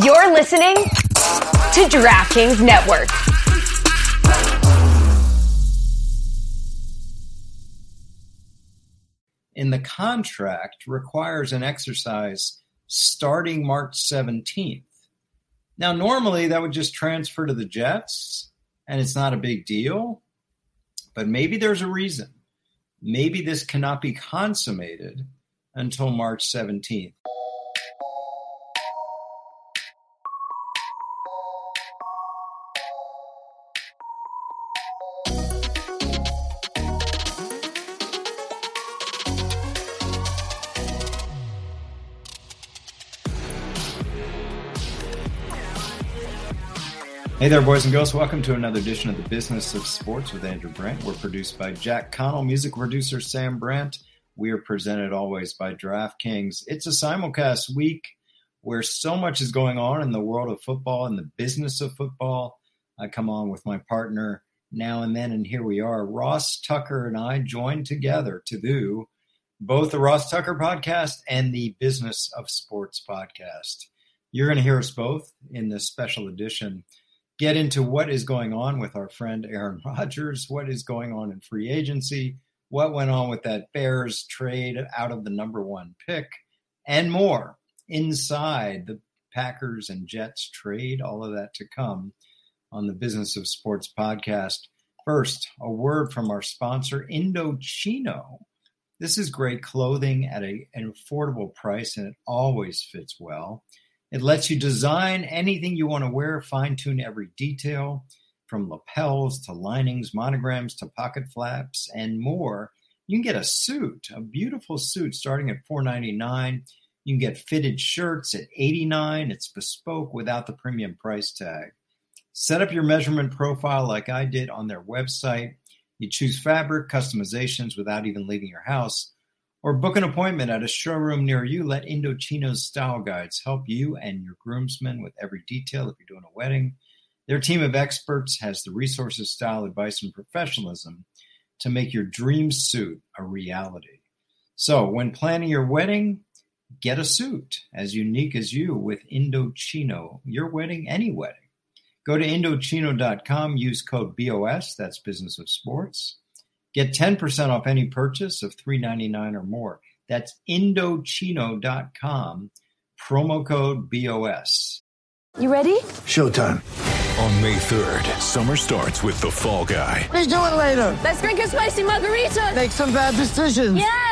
You're listening to DraftKings Network. In the contract requires an exercise starting March 17th. Now, normally that would just transfer to the Jets and it's not a big deal, but maybe there's a reason. Maybe this cannot be consummated until March 17th. Hey there, boys and girls. Welcome to another edition of the Business of Sports with Andrew Brandt. We're produced by Jack Connell, music producer Sam Brandt. We are presented always by DraftKings. It's a simulcast week where so much is going on in the world of football and the business of football. I come on with my partner now and then, and here we are. Ross Tucker and I joined together to do both the Ross Tucker podcast and the Business of Sports podcast. You're going to hear us both in this special edition get into what is going on with our friend Aaron Rodgers, what is going on in free agency, what went on with that Bears trade out of the number one pick, and more inside the Packers and Jets trade, all of that to come on the Business of Sports podcast. First, a word from our sponsor, Indochino. This is great clothing at a, an affordable price and it always fits well. It lets you design anything you want to wear, fine tune every detail from lapels to linings, monograms to pocket flaps, and more. You can get a suit, a beautiful suit starting at $4.99. You can get fitted shirts at 89. It's bespoke without the premium price tag. Set up your measurement profile like I did on their website. You choose fabric customizations without even leaving your house or book an appointment at a showroom near you. Let Indochino's style guides help you and your groomsmen with every detail if you're doing a wedding. Their team of experts has the resources, style, advice, and professionalism to make your dream suit a reality. So, when planning your wedding, get a suit as unique as you with Indochino, your wedding, any wedding. Go to Indochino.com, use code BOS, that's Business of Sports Get 10% off any purchase of $3.99 or more. That's Indochino.com, promo code BOS. You ready? Showtime. On May 3rd, summer starts with The Fall Guy. Let's do it later. Let's drink a spicy margarita. Make some bad decisions. Yes.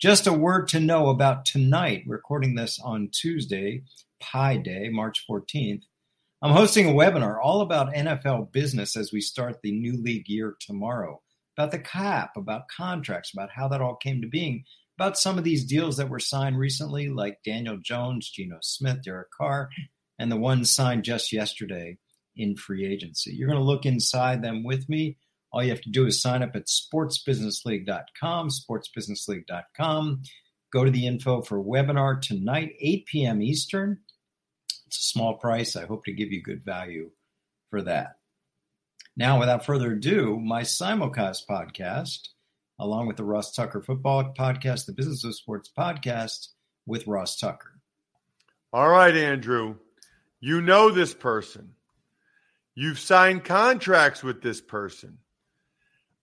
just a word to know about tonight, recording this on Tuesday, Pi Day, March 14th. I'm hosting a webinar all about NFL business as we start the new league year tomorrow, about the cap, about contracts, about how that all came to being, about some of these deals that were signed recently, like Daniel Jones, Geno Smith, Derek Carr, and the one signed just yesterday in free agency. You're going to look inside them with me. All you have to do is sign up at sportsbusinessleague.com, sportsbusinessleague.com. Go to the info for webinar tonight, 8 p.m. Eastern. It's a small price. I hope to give you good value for that. Now, without further ado, my simulcast podcast, along with the Ross Tucker Football Podcast, the Business of Sports Podcast with Ross Tucker. All right, Andrew. You know this person. You've signed contracts with this person.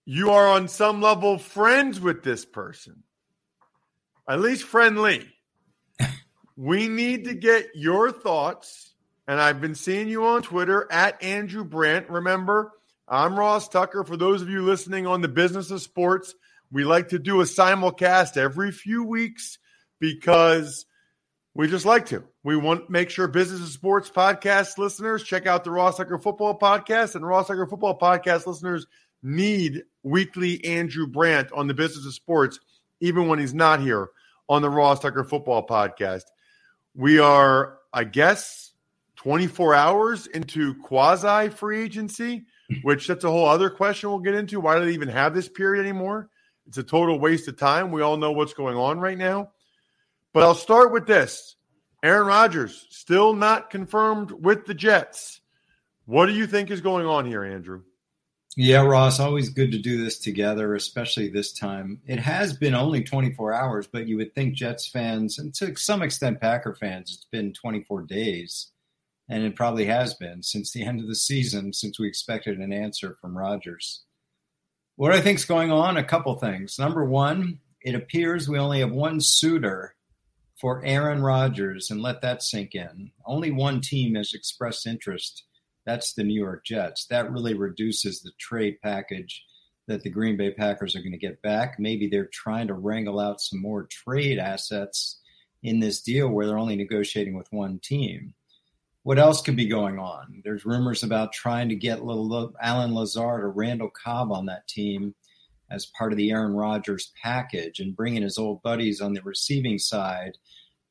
You are on some level friends with this person, at least friendly. we need to get your thoughts. And I've been seeing you on Twitter at Andrew Brandt. Remember, I'm Ross Tucker. For those of you listening on the business of sports, we like to do a simulcast every few weeks because we just like to. We want to make sure business of sports podcast listeners check out the Ross Tucker Football Podcast, and Ross Tucker Football Podcast listeners need weekly Andrew Brandt on the business of sports, even when he's not here on the Ross Tucker Football Podcast. We are, I guess, 24 hours into quasi free agency, which that's a whole other question we'll get into. Why do they even have this period anymore? It's a total waste of time. We all know what's going on right now. But I'll start with this Aaron Rodgers, still not confirmed with the Jets. What do you think is going on here, Andrew? Yeah, Ross, always good to do this together, especially this time. It has been only 24 hours, but you would think Jets fans, and to some extent Packer fans, it's been 24 days. And it probably has been since the end of the season, since we expected an answer from Rodgers. What I think is going on, a couple things. Number one, it appears we only have one suitor for Aaron Rodgers, and let that sink in. Only one team has expressed interest that's the New York Jets. That really reduces the trade package that the Green Bay Packers are going to get back. Maybe they're trying to wrangle out some more trade assets in this deal where they're only negotiating with one team. What else could be going on? There's rumors about trying to get little Allen Lazard or Randall Cobb on that team as part of the Aaron Rodgers package and bringing his old buddies on the receiving side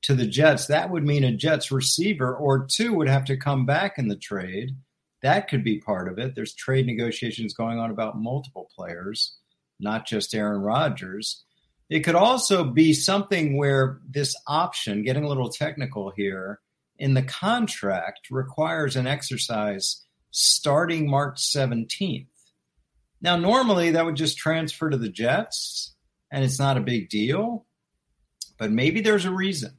to the Jets, that would mean a Jets receiver or two would have to come back in the trade. That could be part of it. There's trade negotiations going on about multiple players, not just Aaron Rodgers. It could also be something where this option, getting a little technical here, in the contract requires an exercise starting March 17th. Now, normally that would just transfer to the Jets and it's not a big deal, but maybe there's a reason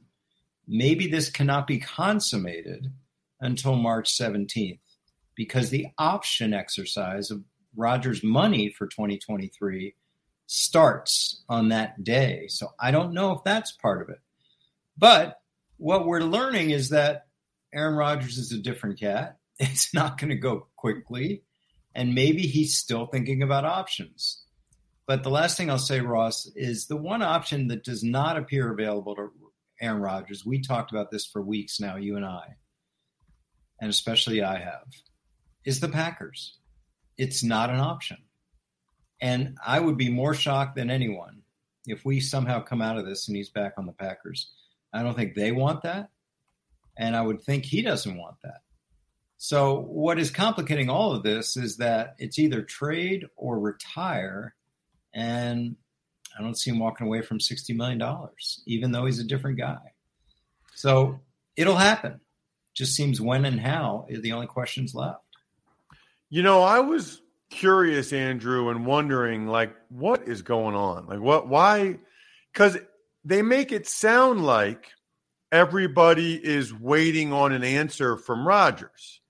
maybe this cannot be consummated until March 17th because the option exercise of Rodgers' money for 2023 starts on that day. So I don't know if that's part of it. But what we're learning is that Aaron Rodgers is a different cat. It's not going to go quickly. And maybe he's still thinking about options. But the last thing I'll say, Ross, is the one option that does not appear available to Aaron Rodgers. We talked about this for weeks now, you and I, and especially I have, is the Packers. It's not an option. And I would be more shocked than anyone if we somehow come out of this and he's back on the Packers. I don't think they want that. And I would think he doesn't want that. So, what is complicating all of this is that it's either trade or retire. And I don't see him walking away from $60 million, even though he's a different guy. So it'll happen. Just seems when and how is the only questions left. You know, I was curious, Andrew, and wondering like what is going on? Like what why because they make it sound like everybody is waiting on an answer from Rodgers.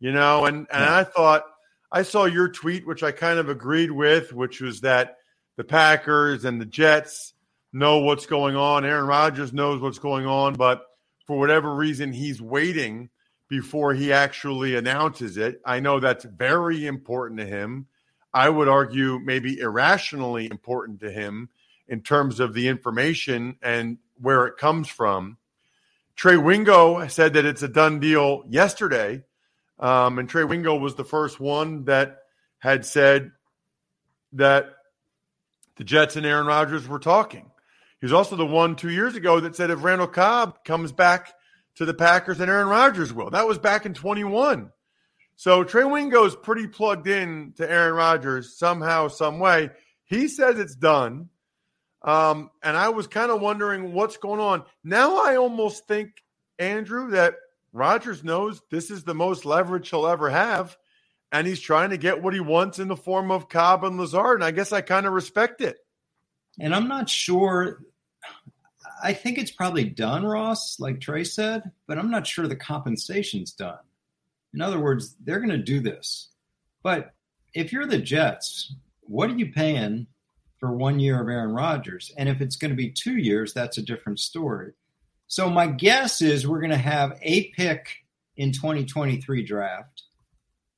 You know, and and yeah. I thought I saw your tweet, which I kind of agreed with, which was that the Packers and the Jets know what's going on. Aaron Rodgers knows what's going on, but for whatever reason, he's waiting before he actually announces it. I know that's very important to him. I would argue maybe irrationally important to him in terms of the information and where it comes from. Trey Wingo said that it's a done deal yesterday. Um, and Trey Wingo was the first one that had said that the Jets and Aaron Rodgers were talking. He was also the one two years ago that said if Randall Cobb comes back to the Packers, then Aaron Rodgers will. That was back in 21. So Trey Wingo is pretty plugged in to Aaron Rodgers somehow, some way. He says it's done. Um, and I was kind of wondering what's going on. Now I almost think, Andrew, that Rodgers knows this is the most leverage he'll ever have and he's trying to get what he wants in the form of Cobb and Lazard. And I guess I kind of respect it. And I'm not sure. I think it's probably done, Ross, like Trey said, but I'm not sure the compensation's done. In other words, they're going to do this. But if you're the Jets, what are you paying for one year of Aaron Rodgers? And if it's going to be two years, that's a different story. So my guess is we're going to have a pick in 2023 draft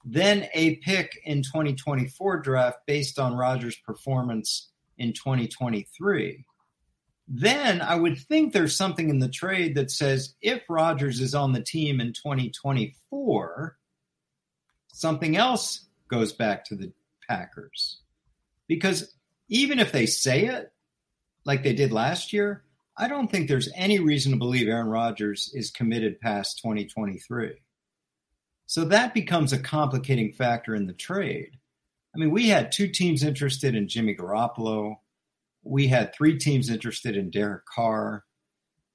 then a pick in 2024 draft based on Rodgers' performance in 2023. Then I would think there's something in the trade that says if Rodgers is on the team in 2024, something else goes back to the Packers. Because even if they say it, like they did last year, I don't think there's any reason to believe Aaron Rodgers is committed past 2023. So that becomes a complicating factor in the trade. I mean, we had two teams interested in Jimmy Garoppolo. We had three teams interested in Derek Carr.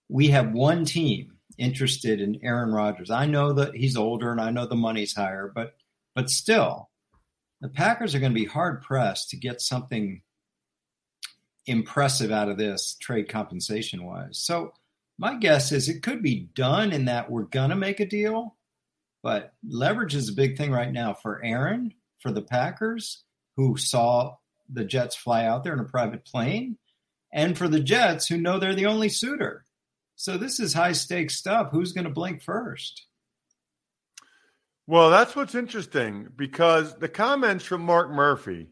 We have one team interested in Aaron Rodgers. I know that he's older and I know the money's higher, but but still, the Packers are going to be hard pressed to get something impressive out of this trade compensation wise. So my guess is it could be done in that we're going to make a deal, but leverage is a big thing right now for Aaron, for the Packers, who saw the Jets fly out there in a private plane, and for the Jets, who know they're the only suitor. So this is high stakes stuff. Who's going to blink first? Well, that's what's interesting because the comments from Mark Murphy,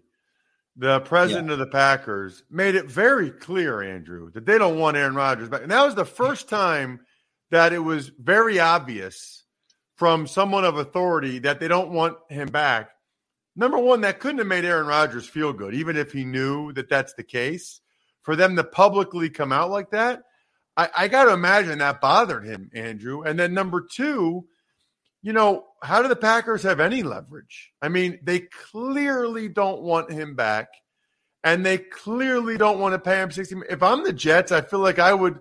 the president yeah. of the Packers, made it very clear, Andrew, that they don't want Aaron Rodgers back. And that was the first time that it was very obvious from someone of authority that they don't want him back. Number one, that couldn't have made Aaron Rodgers feel good, even if he knew that that's the case. For them to publicly come out like that, I, I got to imagine that bothered him, Andrew. And then number two, you know, how do the Packers have any leverage? I mean, they clearly don't want him back, and they clearly don't want to pay him sixty. If I'm the Jets, I feel like I would,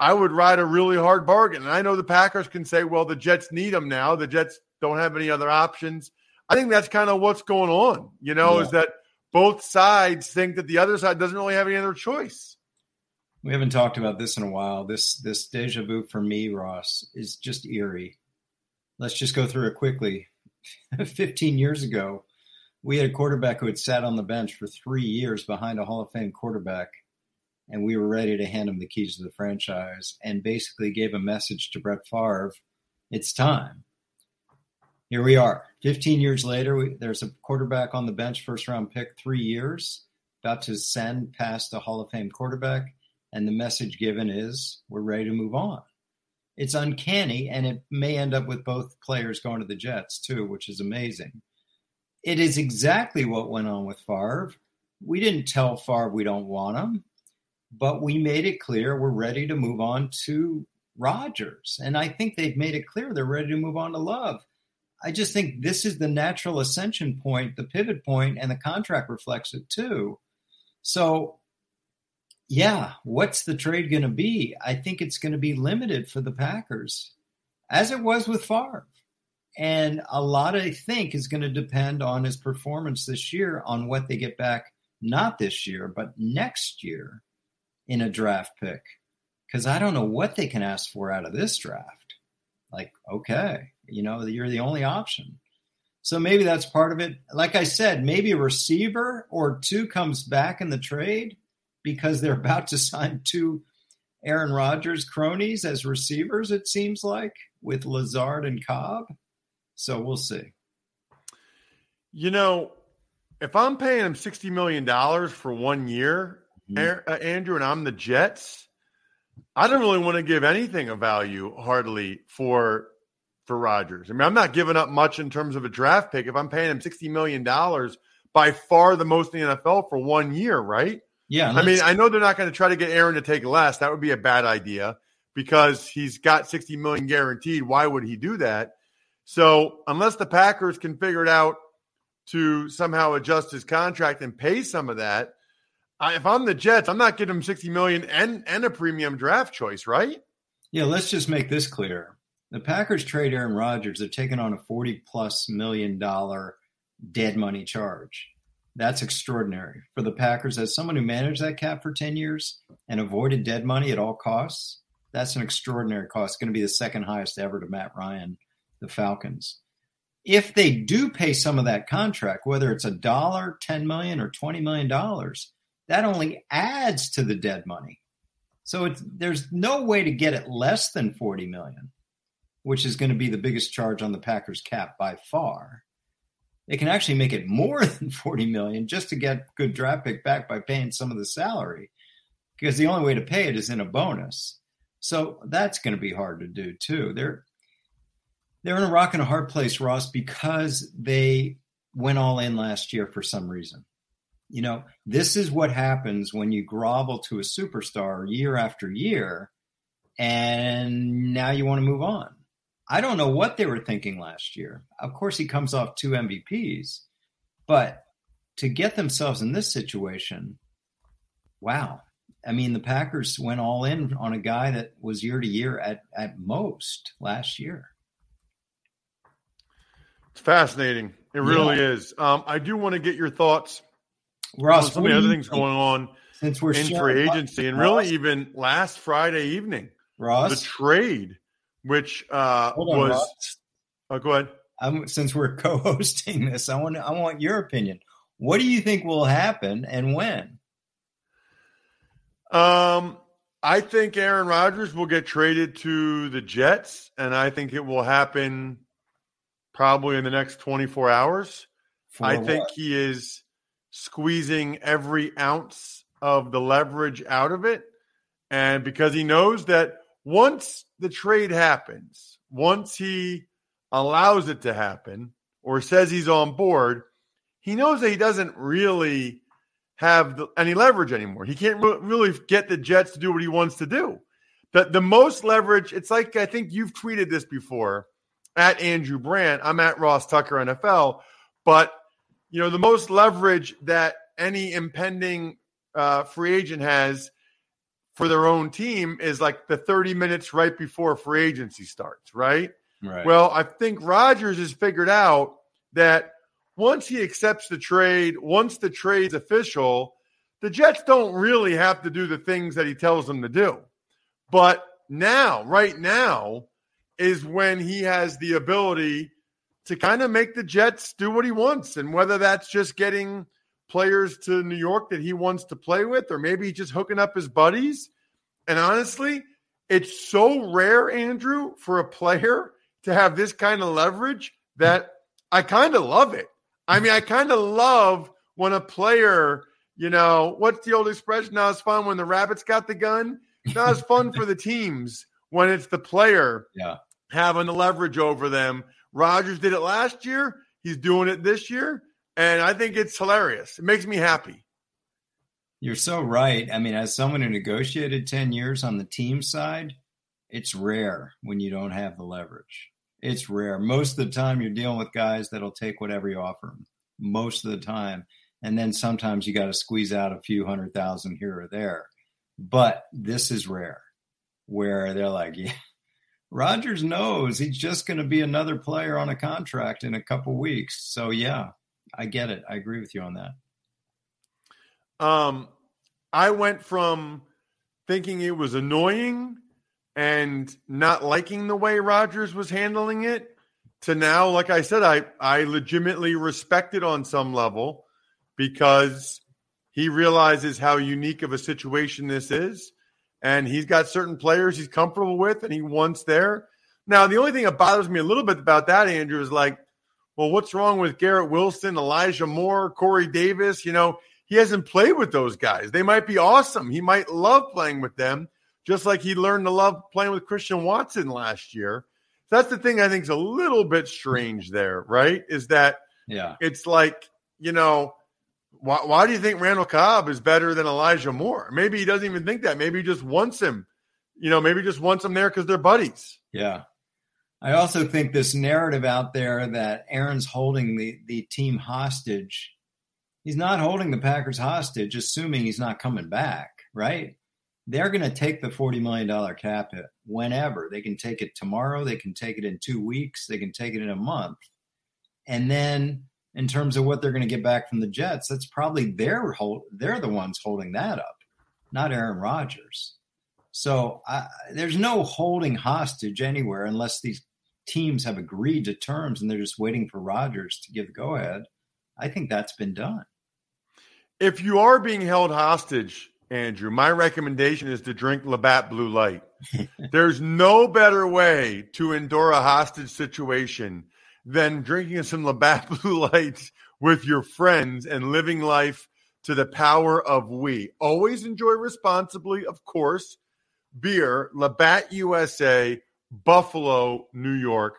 I would ride a really hard bargain. And I know the Packers can say, "Well, the Jets need him now. The Jets don't have any other options." I think that's kind of what's going on. You know, yeah. is that both sides think that the other side doesn't really have any other choice. We haven't talked about this in a while. This this deja vu for me, Ross, is just eerie let's just go through it quickly. 15 years ago, we had a quarterback who had sat on the bench for three years behind a Hall of Fame quarterback, and we were ready to hand him the keys to the franchise and basically gave a message to Brett Favre it's time. Here we are. 15 years later, we, there's a quarterback on the bench, first round pick, three years, about to send past a Hall of Fame quarterback. And the message given is we're ready to move on it's uncanny, and it may end up with both players going to the Jets too, which is amazing. It is exactly what went on with Favre. We didn't tell Favre we don't want him, but we made it clear we're ready to move on to Rodgers. And I think they've made it clear they're ready to move on to Love. I just think this is the natural ascension point, the pivot point, and the contract reflects it too. So yeah, what's the trade going to be? I think it's going to be limited for the Packers, as it was with Favre. And a lot, I think, is going to depend on his performance this year, on what they get back, not this year, but next year in a draft pick. Because I don't know what they can ask for out of this draft. Like, okay, you know, you're the only option. So maybe that's part of it. Like I said, maybe a receiver or two comes back in the trade because they're about to sign two Aaron Rodgers cronies as receivers, it seems like, with Lazard and Cobb. So we'll see. You know, if I'm paying him $60 million for one year. Mm-hmm. Uh, Andrew, and I'm the Jets, I don't really want to give anything of value hardly for for Rodgers. I mean, I'm not giving up much in terms of a draft pick if I'm paying him $60 million, by far the most in the NFL for one year, right? Yeah. I mean, I know they're not going to try to get Aaron to take less. That would be a bad idea because he's got 60 million guaranteed. Why would he do that? So, unless the Packers can figure it out to somehow adjust his contract and pay some of that, I, if I'm the Jets, I'm not giving him 60 million and and a premium draft choice, right? Yeah, let's just make this clear. The Packers trade Aaron Rodgers, they're taking on a 40 plus million dollar dead money charge. That's extraordinary for the Packers. As someone who managed that cap for 10 years and avoided dead money at all costs, that's an extraordinary cost. It's going to be the second highest ever to Matt Ryan, the Falcons. If they do pay some of that contract, whether it's a dollar, 10 million, or 20 million dollars, that only adds to the dead money. So there's no way to get it less than 40 million, which is going to be the biggest charge on the Packers cap by far. They can actually make it more than 40 million just to get good draft pick back by paying some of the salary because the only way to pay it is in a bonus. So that's going to be hard to do too. They're they're in a rock and a hard place ross because they went all in last year for some reason you know this is what happens when you grovel to a superstar year after year and now you want to move on I don't know what they were thinking last year. Of course, he comes off two MVPs, but to get themselves in this situation, wow. I mean, the Packers went all in on a guy that was year to year at, at most last year. It's fascinating. It really yeah. is. Um, I do want to get your thoughts Ross, of the other things going on since we're in free agency, and really even last Friday evening, Ross, the trade, which uh, on, was. Ross. Oh, go ahead. I'm, since we're co-hosting this, I want I want your opinion. What do you think will happen and when? Um, I think Aaron Rodgers will get traded to the Jets, and I think it will happen probably in the next 24 hours. For I what? think he is squeezing every ounce of the leverage out of it. And because he knows that once the trade happens, once he allows it to happen or says he's on board, he knows that he doesn't really have the, any leverage anymore. He can't re- really get the Jets to do what he wants to do. The, the most leverage, it's like I think you've tweeted this before at Andrew Brandt. I'm at Ross Tucker NFL. But, you know, the most leverage that any impending uh, free agent has for their own team is like the 30 minutes right before free agency starts, right? Right. Well, I think Rodgers has figured out that once he accepts the trade, once the trade's official, the Jets don't really have to do the things that he tells them to do. But now, right now, is when he has the ability to kind of make the Jets do what he wants. And whether that's just getting players to New York that he wants to play with, or maybe just hooking up his buddies. And honestly, it's so rare, Andrew, for a player to have this kind of leverage that I kind of love it. I mean, I kind of love when a player, you know, what's the old expression? Not as fun when the rabbits got the gun. not as fun for the teams when it's the player yeah. having the leverage over them. Rodgers did it last year. He's doing it this year. And I think it's hilarious. It makes me happy. You're so right. I mean, as someone who negotiated 10 years on the team side, it's rare when you don't have the leverage. It's rare. Most of the time, you're dealing with guys that'll take whatever you offer them. Most of the time, and then sometimes you got to squeeze out a few hundred thousand here or there. But this is rare, where they're like, yeah, Rodgers knows he's just going to be another player on a contract in a couple weeks. So yeah, I get it. I agree with you on that. Um, I went from thinking it was annoying and not liking the way Rodgers was handling it to now, like I said, I, I legitimately respect it on some level because he realizes how unique of a situation this is. And he's got certain players he's comfortable with and he wants there. Now, the only thing that bothers me a little bit about that, Andrew, is like, well, what's wrong with Garrett Wilson, Elijah Moore, Corey Davis? You know, he hasn't played with those guys. They might be awesome. He might love playing with them just like he learned to love playing with Christian Watson last year. That's the thing I think is a little bit strange there, right? Is that yeah, it's like, you know, why, why do you think Randall Cobb is better than Elijah Moore? Maybe he doesn't even think that. Maybe he just wants him, you know, maybe just wants him there because they're buddies. Yeah. I also think this narrative out there that Aaron's holding the, the team hostage. He's not holding the Packers hostage, assuming he's not coming back, right? they're going to take the $40 million cap hit whenever. They can take it tomorrow. They can take it in two weeks. They can take it in a month. And then in terms of what they're going to get back from the Jets, that's probably their hold, they're the ones holding that up, not Aaron Rodgers. So I, there's no holding hostage anywhere unless these teams have agreed to terms and they're just waiting for Rodgers to give the go ahead. I think that's been done. If you are being held hostage, Andrew, my recommendation is to drink Labatt Blue Light. There's no better way to endure a hostage situation than drinking some Labatt Blue Light with your friends and living life to the power of we. Always enjoy responsibly, of course. Beer, Labatt USA, Buffalo, New York.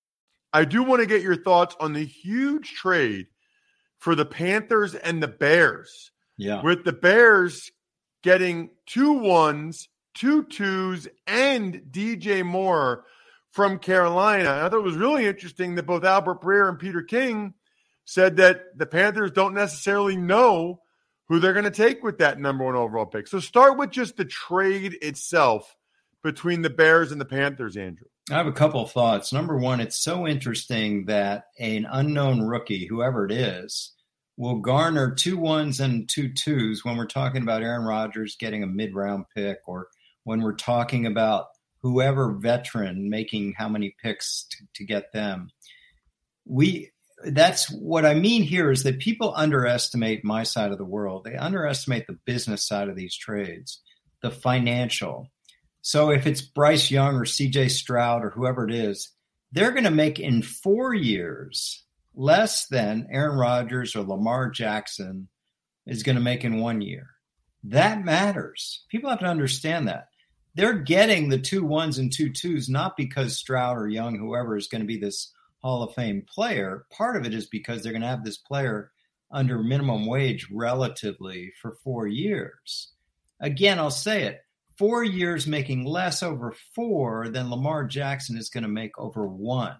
I do want to get your thoughts on the huge trade for the Panthers and the Bears. Yeah. With the Bears getting two ones, two twos, and DJ Moore from Carolina. I thought it was really interesting that both Albert Breer and Peter King said that the Panthers don't necessarily know who they're going to take with that number one overall pick. So start with just the trade itself between the Bears and the Panthers, Andrew. I have a couple of thoughts. Number one, it's so interesting that an unknown rookie, whoever it is, will garner two ones and two twos when we're talking about Aaron Rodgers getting a mid round pick or when we're talking about whoever veteran making how many picks to, to get them. We that's what I mean here is that people underestimate my side of the world. They underestimate the business side of these trades, the financial. So if it's Bryce Young or CJ Stroud or whoever it is, they're going to make in four years less than Aaron Rodgers or Lamar Jackson is going to make in one year. That matters. People have to understand that. They're getting the two ones and two twos not because Stroud or Young, whoever is going to be this Hall of Fame player. Part of it is because they're going to have this player under minimum wage relatively for four years. Again, I'll say it four years making less over four than Lamar Jackson is going to make over one.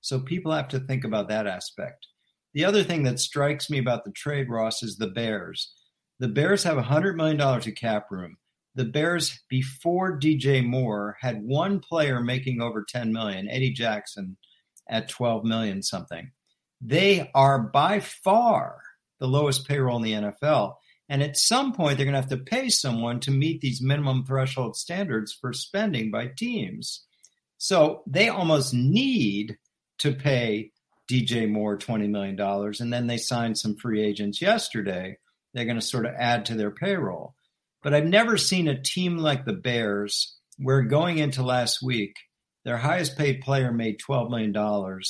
So people have to think about that aspect. The other thing that strikes me about the trade, Ross, is the Bears. The Bears have $100 million of cap room. The Bears, before DJ Moore, had one player making over 10 million, Eddie Jackson at 12 million something. They are by far the lowest payroll in the NFL. And at some point, they're going to have to pay someone to meet these minimum threshold standards for spending by teams. So they almost need to pay DJ Moore $20 million. And then they signed some free agents yesterday. They're going to sort of add to their payroll. But I've never seen a team like the Bears where going into last week, their highest paid player made $12 million.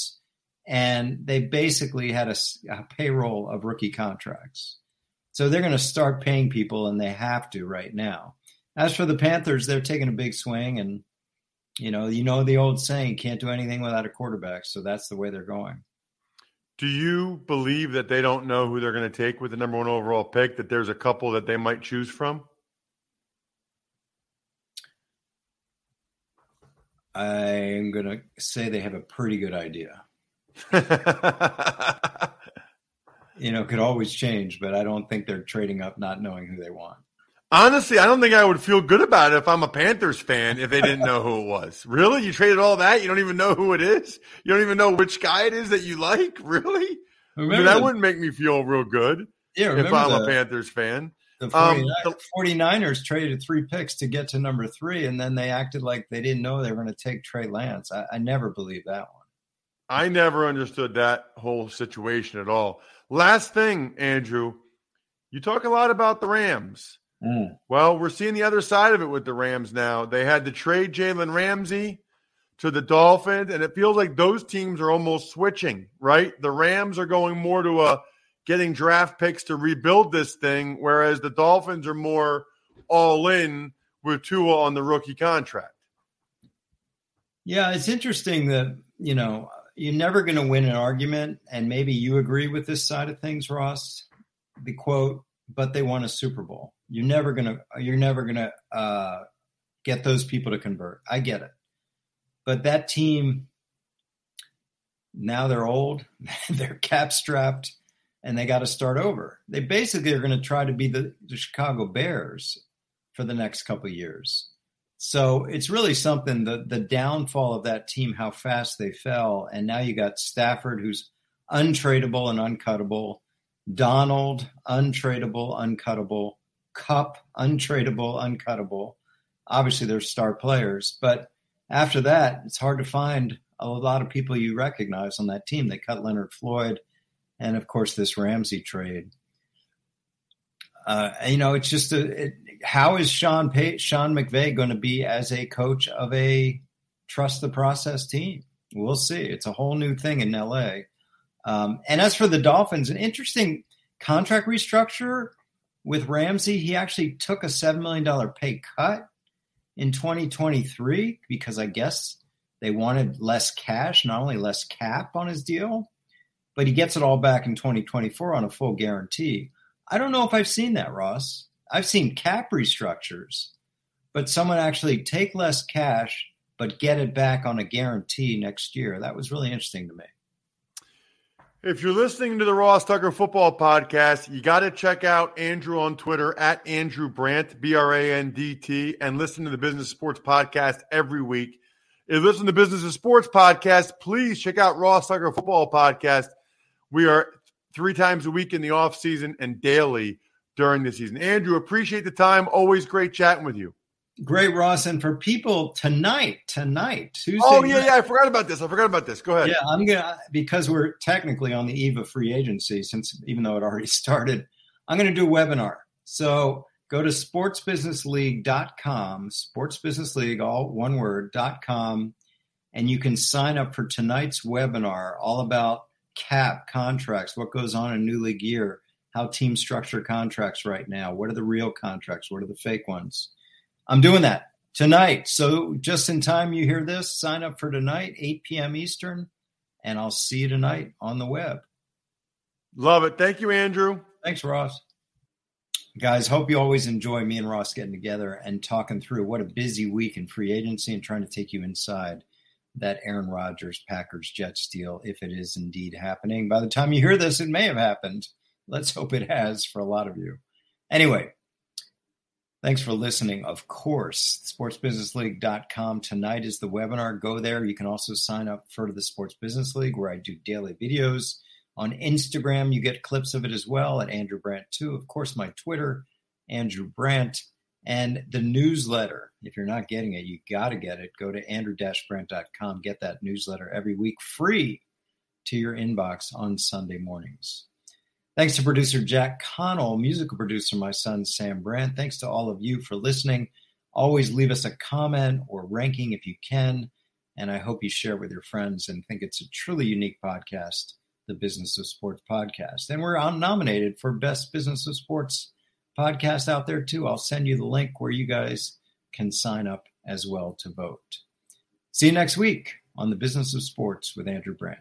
And they basically had a, a payroll of rookie contracts. So they're going to start paying people, and they have to right now. As for the Panthers, they're taking a big swing, and you know, you know the old saying, "Can't do anything without a quarterback." So that's the way they're going. Do you believe that they don't know who they're going to take with the number one overall pick? That there's a couple that they might choose from? I'm going to say they have a pretty good idea. you know, could always change, but I don't think they're trading up not knowing who they want. Honestly, I don't think I would feel good about it if I'm a Panthers fan if they didn't know who it was. Really? You traded all that? You don't even know who it is? You don't even know which guy it is that you like? Really? I mean, that the, wouldn't make me feel real good yeah, if I'm the, a Panthers fan. The 49ers, um, 49ers, traded three picks to get to number three, and then they acted like they didn't know they were going to take Trey Lance. I, I never believed that one. I never understood that whole situation at all. Last thing, Andrew, you talk a lot about the Rams. Mm. Well, we're seeing the other side of it with the Rams now. They had to trade Jalen Ramsey to the Dolphins, and it feels like those teams are almost switching, right? The Rams are going more to a getting draft picks to rebuild this thing, whereas the Dolphins are more all in with Tua on the rookie contract. Yeah, it's interesting that, you know, you're never going to win an argument, and maybe you agree with this side of things, Ross. The quote, but they won a Super Bowl. You're never gonna you're never gonna uh, get those people to convert. I get it, but that team now they're old, they're cap strapped, and they got to start over. They basically are going to try to be the, the Chicago Bears for the next couple years. So it's really something the the downfall of that team, how fast they fell, and now you got Stafford, who's untradeable and uncuttable, Donald, untradeable, uncuttable, Kupp, untradeable, uncuttable. Obviously, they're star players, but after that, it's hard to find a lot of people you recognize on that team. They cut Leonard Floyd, and of course this Ramsey trade. Uh, you know, it's just a. It, how is Sean Pay, Sean McVay going to be as a coach of a trust the process team? We'll see. It's a whole new thing in LA. Um, and as for the Dolphins, an interesting contract restructure with Ramsey. He actually took a seven million dollar pay cut in 2023 because I guess they wanted less cash, not only less cap on his deal, but he gets it all back in 2024 on a full guarantee. I don't know if I've seen that, Ross. I've seen cap restructures, but someone actually take less cash but get it back on a guarantee next year. That was really interesting to me. If you're listening to the Ross Tucker Football Podcast, you got to check out Andrew on Twitter at Andrew Brandt, B R A N D T, and listen to the Business Sports Podcast every week. If you listen to Business and Sports Podcast, please check out Ross Tucker Football Podcast. We are three times a week in the off season and daily during the season. Andrew, appreciate the time. Always great chatting with you. Great, Ross. And for people tonight, tonight, Tuesday. Oh yeah, night, yeah. I forgot about this. I forgot about this. Go ahead. Yeah, I'm gonna because we're technically on the eve of free agency, since even though it already started, I'm gonna do a webinar. So go to sportsbusinessleague.com, sportsbusinessleague, all one word, dot com, and you can sign up for tonight's webinar all about cap contracts, what goes on in new league year, how teams structure contracts right now, what are the real contracts, what are the fake ones I'm doing that tonight. So just in time you hear this, sign up for tonight, 8 p.m. Eastern, and I'll see you tonight on the web. Love it. Thank you, Andrew. Thanks, Ross. Guys, hope you always enjoy me and Ross getting together and talking through what a busy week in free agency and trying to take you inside that Aaron Rodgers Packers Jets deal if it is indeed happening. By the time you hear this, it may have happened. Let's hope it has for a lot of you. Anyway, Thanks for listening. Of course, sportsbusinessleague.com. Tonight is the webinar. Go there. You can also sign up for the Sports Business League where I do daily videos. On Instagram, you get clips of it as well at Andrew Brandt too. Of course, my Twitter, Andrew Brandt, and the newsletter. If you're not getting it, you got to get it. Go to andrew-brandt.com. Get that newsletter every week free to your inbox on Sunday mornings. Thanks to producer Jack Connell, musical producer, my son Sam Brandt. Thanks to all of you for listening. Always leave us a comment or ranking if you can. And I hope you share it with your friends and think it's a truly unique podcast, the Business of Sports podcast. And we're nominated for Best Business of Sports podcast out there too. I'll send you the link where you guys can sign up as well to vote. See you next week on the Business of Sports with Andrew Brandt.